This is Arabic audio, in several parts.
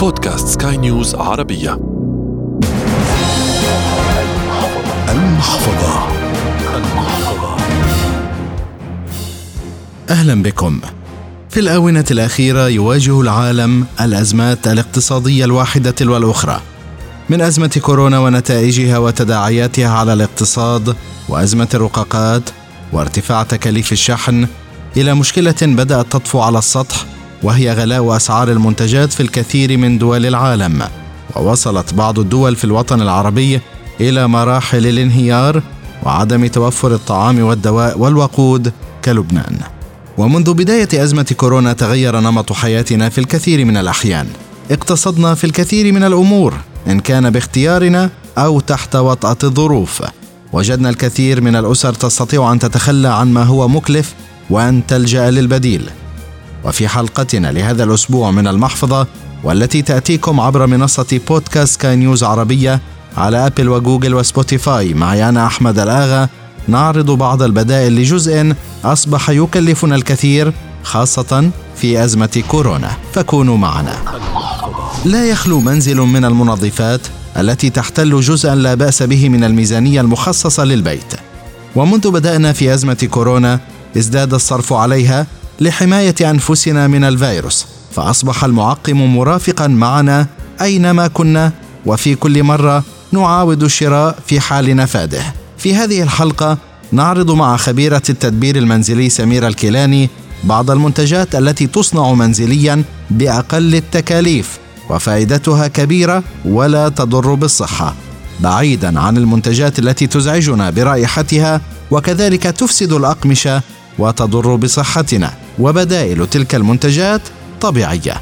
بودكاست سكاي نيوز عربية. المحفظة. المحفظة. أهلا بكم. في الآونة الأخيرة يواجه العالم الأزمات الاقتصادية الواحدة تلو الأخرى من أزمة كورونا ونتائجها وتداعياتها على الاقتصاد وأزمة الرقاقات وارتفاع تكاليف الشحن إلى مشكلة بدأت تطفو على السطح وهي غلاء أسعار المنتجات في الكثير من دول العالم. ووصلت بعض الدول في الوطن العربي إلى مراحل الانهيار وعدم توفر الطعام والدواء والوقود كلبنان. ومنذ بداية أزمة كورونا تغير نمط حياتنا في الكثير من الأحيان. اقتصدنا في الكثير من الأمور إن كان باختيارنا أو تحت وطأة الظروف. وجدنا الكثير من الأسر تستطيع أن تتخلى عن ما هو مكلف وأن تلجأ للبديل. وفي حلقتنا لهذا الأسبوع من المحفظة والتي تأتيكم عبر منصة بودكاست سكاي نيوز عربية على أبل وجوجل وسبوتيفاي. معي أنا أحمد الآغا. نعرض بعض البدائل لجزء أصبح يكلفنا الكثير خاصة في أزمة كورونا. فكونوا معنا. لا يخلو منزل من المنظفات التي تحتل جزءا لا بأس به من الميزانية المخصصة للبيت. ومنذ بدأنا في أزمة كورونا ازداد الصرف عليها لحماية أنفسنا من الفيروس فأصبح المعقم مرافقا معنا أينما كنا وفي كل مرة نعاود الشراء في حال نفاده. في هذه الحلقة نعرض مع خبيرة التدبير المنزلي سميره الكيلاني بعض المنتجات التي تصنع منزليا بأقل التكاليف وفائدتها كبيرة ولا تضر بالصحة. بعيدا عن المنتجات التي تزعجنا برائحتها وكذلك تفسد الأقمشة وتضر بصحتنا وبدائل تلك المنتجات طبيعية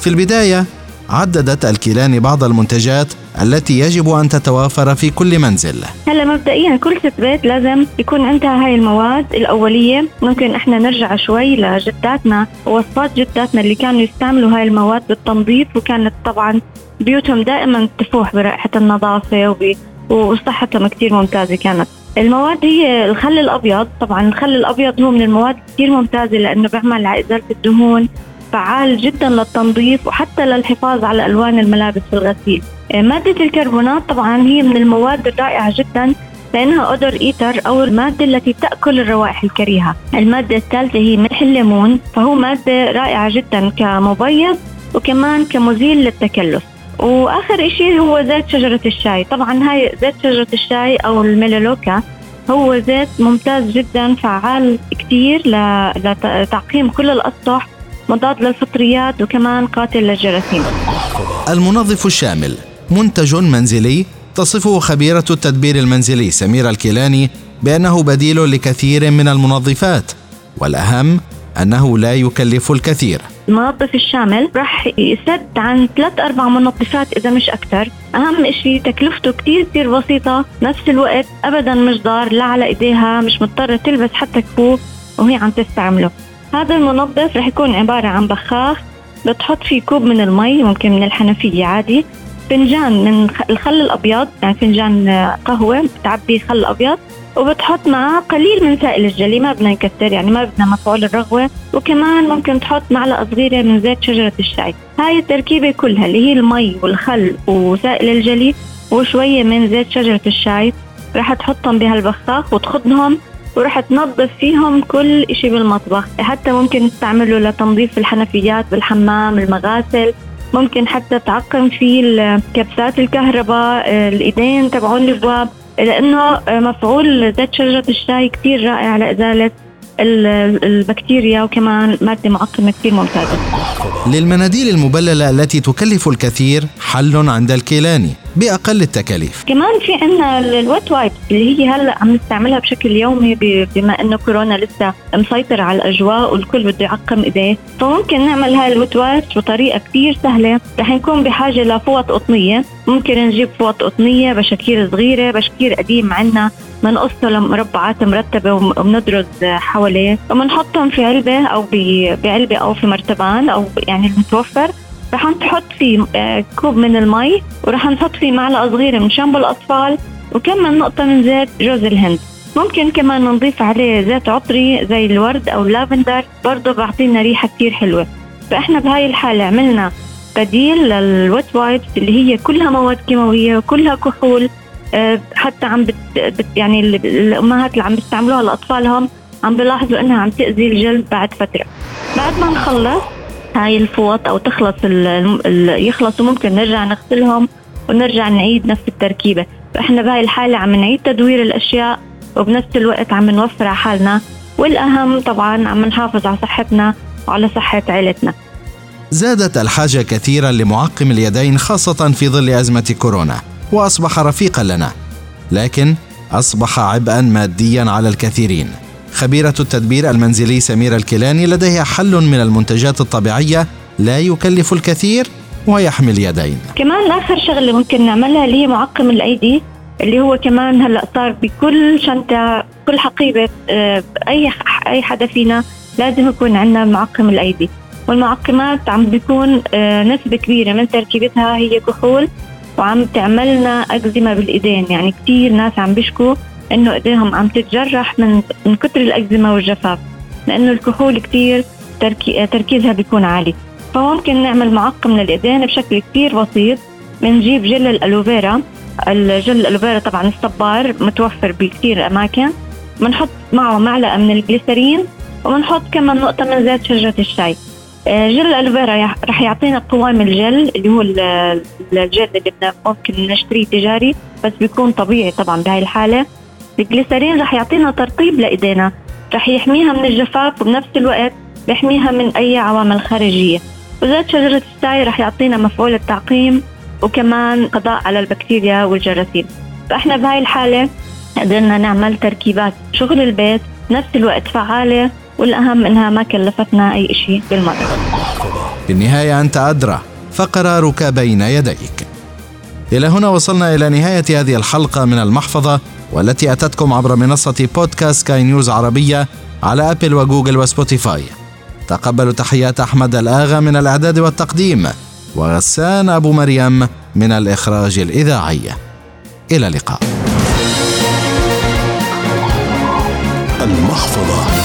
في البداية عددت الكيلان بعض المنتجات التي يجب أن تتوافر في كل منزل. هلا مبدئيا كل ست بيت لازم يكون عندها هاي المواد الأولية، ممكن إحنا نرجع شوي لجداتنا ووصفات جداتنا اللي كانوا يستعملوا هاي المواد بالتنظيف وكانت طبعا بيوتهم دائما تفوح برائحة النظافة وصحتهم كثير ممتازة كانت. المواد هي الخل الأبيض. طبعا الخل الأبيض هو من المواد كثير ممتازة لأنه بيعمل إزالة الدهون فعال جدا للتنظيف وحتى للحفاظ على ألوان الملابس في الغسيل. آه، مادة الكربونات طبعا هي من المواد الرائعة جدا لأنها أودر إيتر أو المادة التي تأكل الروائح الكريهة. المادة الثالثة هي ملح الليمون فهو مادة رائعة جدا كمبيض وكمان كمزيل للتكلف. وآخر شيء هو زيت شجرة الشاي. طبعا هاي زيت شجرة الشاي أو الميلولوكا هو زيت ممتاز جدا فعال كثير لتعقيم كل الأسطح مضاد للفطريات وكمان قاتل للجراثيم. المنظف الشامل منتج منزلي تصفه خبيرة التدبير المنزلي سميرة الكيلاني بأنه بديل لكثير من المنظفات والأهم أنه لا يكلف الكثير. المنظف الشامل راح يسد عن ثلاث أربع منظفات إذا مش أكثر. أهم شيء تكلفته كتير كتير بسيطة. نفس الوقت أبدا مش ضار لا على إيديها مش مضطرة تلبس حتى كفوف وهي عم تستعمله. هذا المنظف رح يكون عبارة عن بخاخ بتحط فيه كوب من المي ممكن من الحنفية عادي فنجان من الخل الأبيض يعني فنجان قهوة بتعبي خل أبيض وبتحط معاه قليل من سائل الجلي ما بدنا نكثر يعني ما بدنا مفعول الرغوة. وكمان ممكن تحط معلقة صغيرة من زيت شجرة الشاي. هاي التركيبة كلها اللي هي المي والخل وسائل الجلي وشوية من زيت شجرة الشاي رح تحطهم بهالبخاخ وتخضهم ورح تنظف فيهم كل إشي بالمطبخ. حتى ممكن تستعمله لتنظيف الحنفيات بالحمام المغاسل ممكن حتى تعقم فيه كبسات الكهرباء الإيدين تبعون الابواب لأنه مفعول زيت شجرة الشاي كثير رائع لازاله البكتيريا وكمان مادة معقمة كثير ممتازة. للمناديل المبللة التي تكلف الكثير حل عند الكيلاني بأقل التكاليف. كمان في عندنا ال wet wipes اللي هي هلا عم نستعملها بشكل يومي بما إنه كورونا لسه مسيطر على الأجواء والكل بده يعقم إيديه، فممكن نعمل هاي ال wet wipes بطريقة كثير سهلة، رح نكون بحاجة لفوط قطنية، ممكن نجيب فوط قطنية بشكير صغيرة، بشكير قديم عندنا بنقصه لمربعات مرتبة وبندرج حواليه. وبنحطهم في علبة أو بعلبة أو في مرتبان أو يعني المتوفر رح نحط فيه آه، كوب من المي ورح نحط فيه معلقة صغيرة من شامبو الأطفال وكم من نقطة من زيت جوز الهند. ممكن كمان نضيف عليه زيت عطري زي الورد أو اللافندر برضه بعطينا ريحة كتير حلوة. فإحنا بهاي الحالة عملنا بديل لل wet wipes اللي هي كلها مواد كيماوية وكلها كحول. حتى عم بت يعني الأمهات اللي عم بيستعملوها لأطفالهم عم بيلاحظوا إنها عم تأذي الجلد بعد فترة. بعد ما نخلص هاي الفوط أو تخلص ال ال يخلصوا ممكن نرجع نغسلهم ونرجع نعيد نفس التركيبة. فإحنا بهاي الحالة عم نعيد تدوير الأشياء وبنفس الوقت عم نوفر على حالنا والأهم طبعا عم نحافظ على صحتنا وعلى صحة عائلتنا زادت الحاجة كثيرا لمعقم اليدين خاصة في ظل أزمة كورونا. وأصبح رفيقا لنا. لكن أصبح عبئا ماديا على الكثيرين. خبيرة التدبير المنزلي سميره الكيلاني لديها حل من المنتجات الطبيعية لا يكلف الكثير ويحمي اليدين. كمان آخر شغلة ممكن نعملها اللي هي معقم الأيدي اللي هو كمان هلأ صار بكل شنطة كل حقيبة آه، أي أي حدا فينا لازم يكون عندنا معقم الأيدي. والمعقمات عم بيكون آه، نسبة كبيرة من تركيبتها هي كحول. وعم تعملنا أكزيما بالإيدين. يعني كثير ناس عم بيشكوا إنه إيديهم عم تتجرح من من كتر الأكزيما والجفاف لأنه الكحول كثير تركي تركيزها بيكون عالي. فممكن نعمل معقم للإيدين بشكل كثير بسيط. بنجيب جل الألوفيرا. الجل الألوفيرا طبعا الصبار متوفر بكثير أماكن. بنحط معه معلقة من الجليسرين وبنحط كمان نقطة من زيت شجرة الشاي. جل الالوفيرا رح يعطينا قوام الجل اللي هو الجل اللي ممكن نشتريه تجاري بس بيكون طبيعي طبعا بهاي الحالة. الجليسرين رح يعطينا ترطيب لإيدينا. رح يحميها من الجفاف وبنفس الوقت بيحميها من أي عوامل خارجية. وزيت شجرة الشاي رح يعطينا مفعول التعقيم وكمان قضاء على البكتيريا والجراثيم. فإحنا بهاي الحالة قدرنا نعمل تركيبات شغل البيت نفس الوقت فعالة والأهم إنها ما كلفتنا أي شيء بالمرة. في النهاية أنت أدرى فقرارك بين يديك. إلى هنا وصلنا إلى نهاية هذه الحلقة من المحفظة والتي أتتكم عبر منصة بودكاست سكاي نيوز عربية على أبل وجوجل وسبوتيفاي. تقبلوا تحيات أحمد الآغا من الإعداد والتقديم وغسان أبو مريم من الإخراج الإذاعي. إلى اللقاء. المحفظة.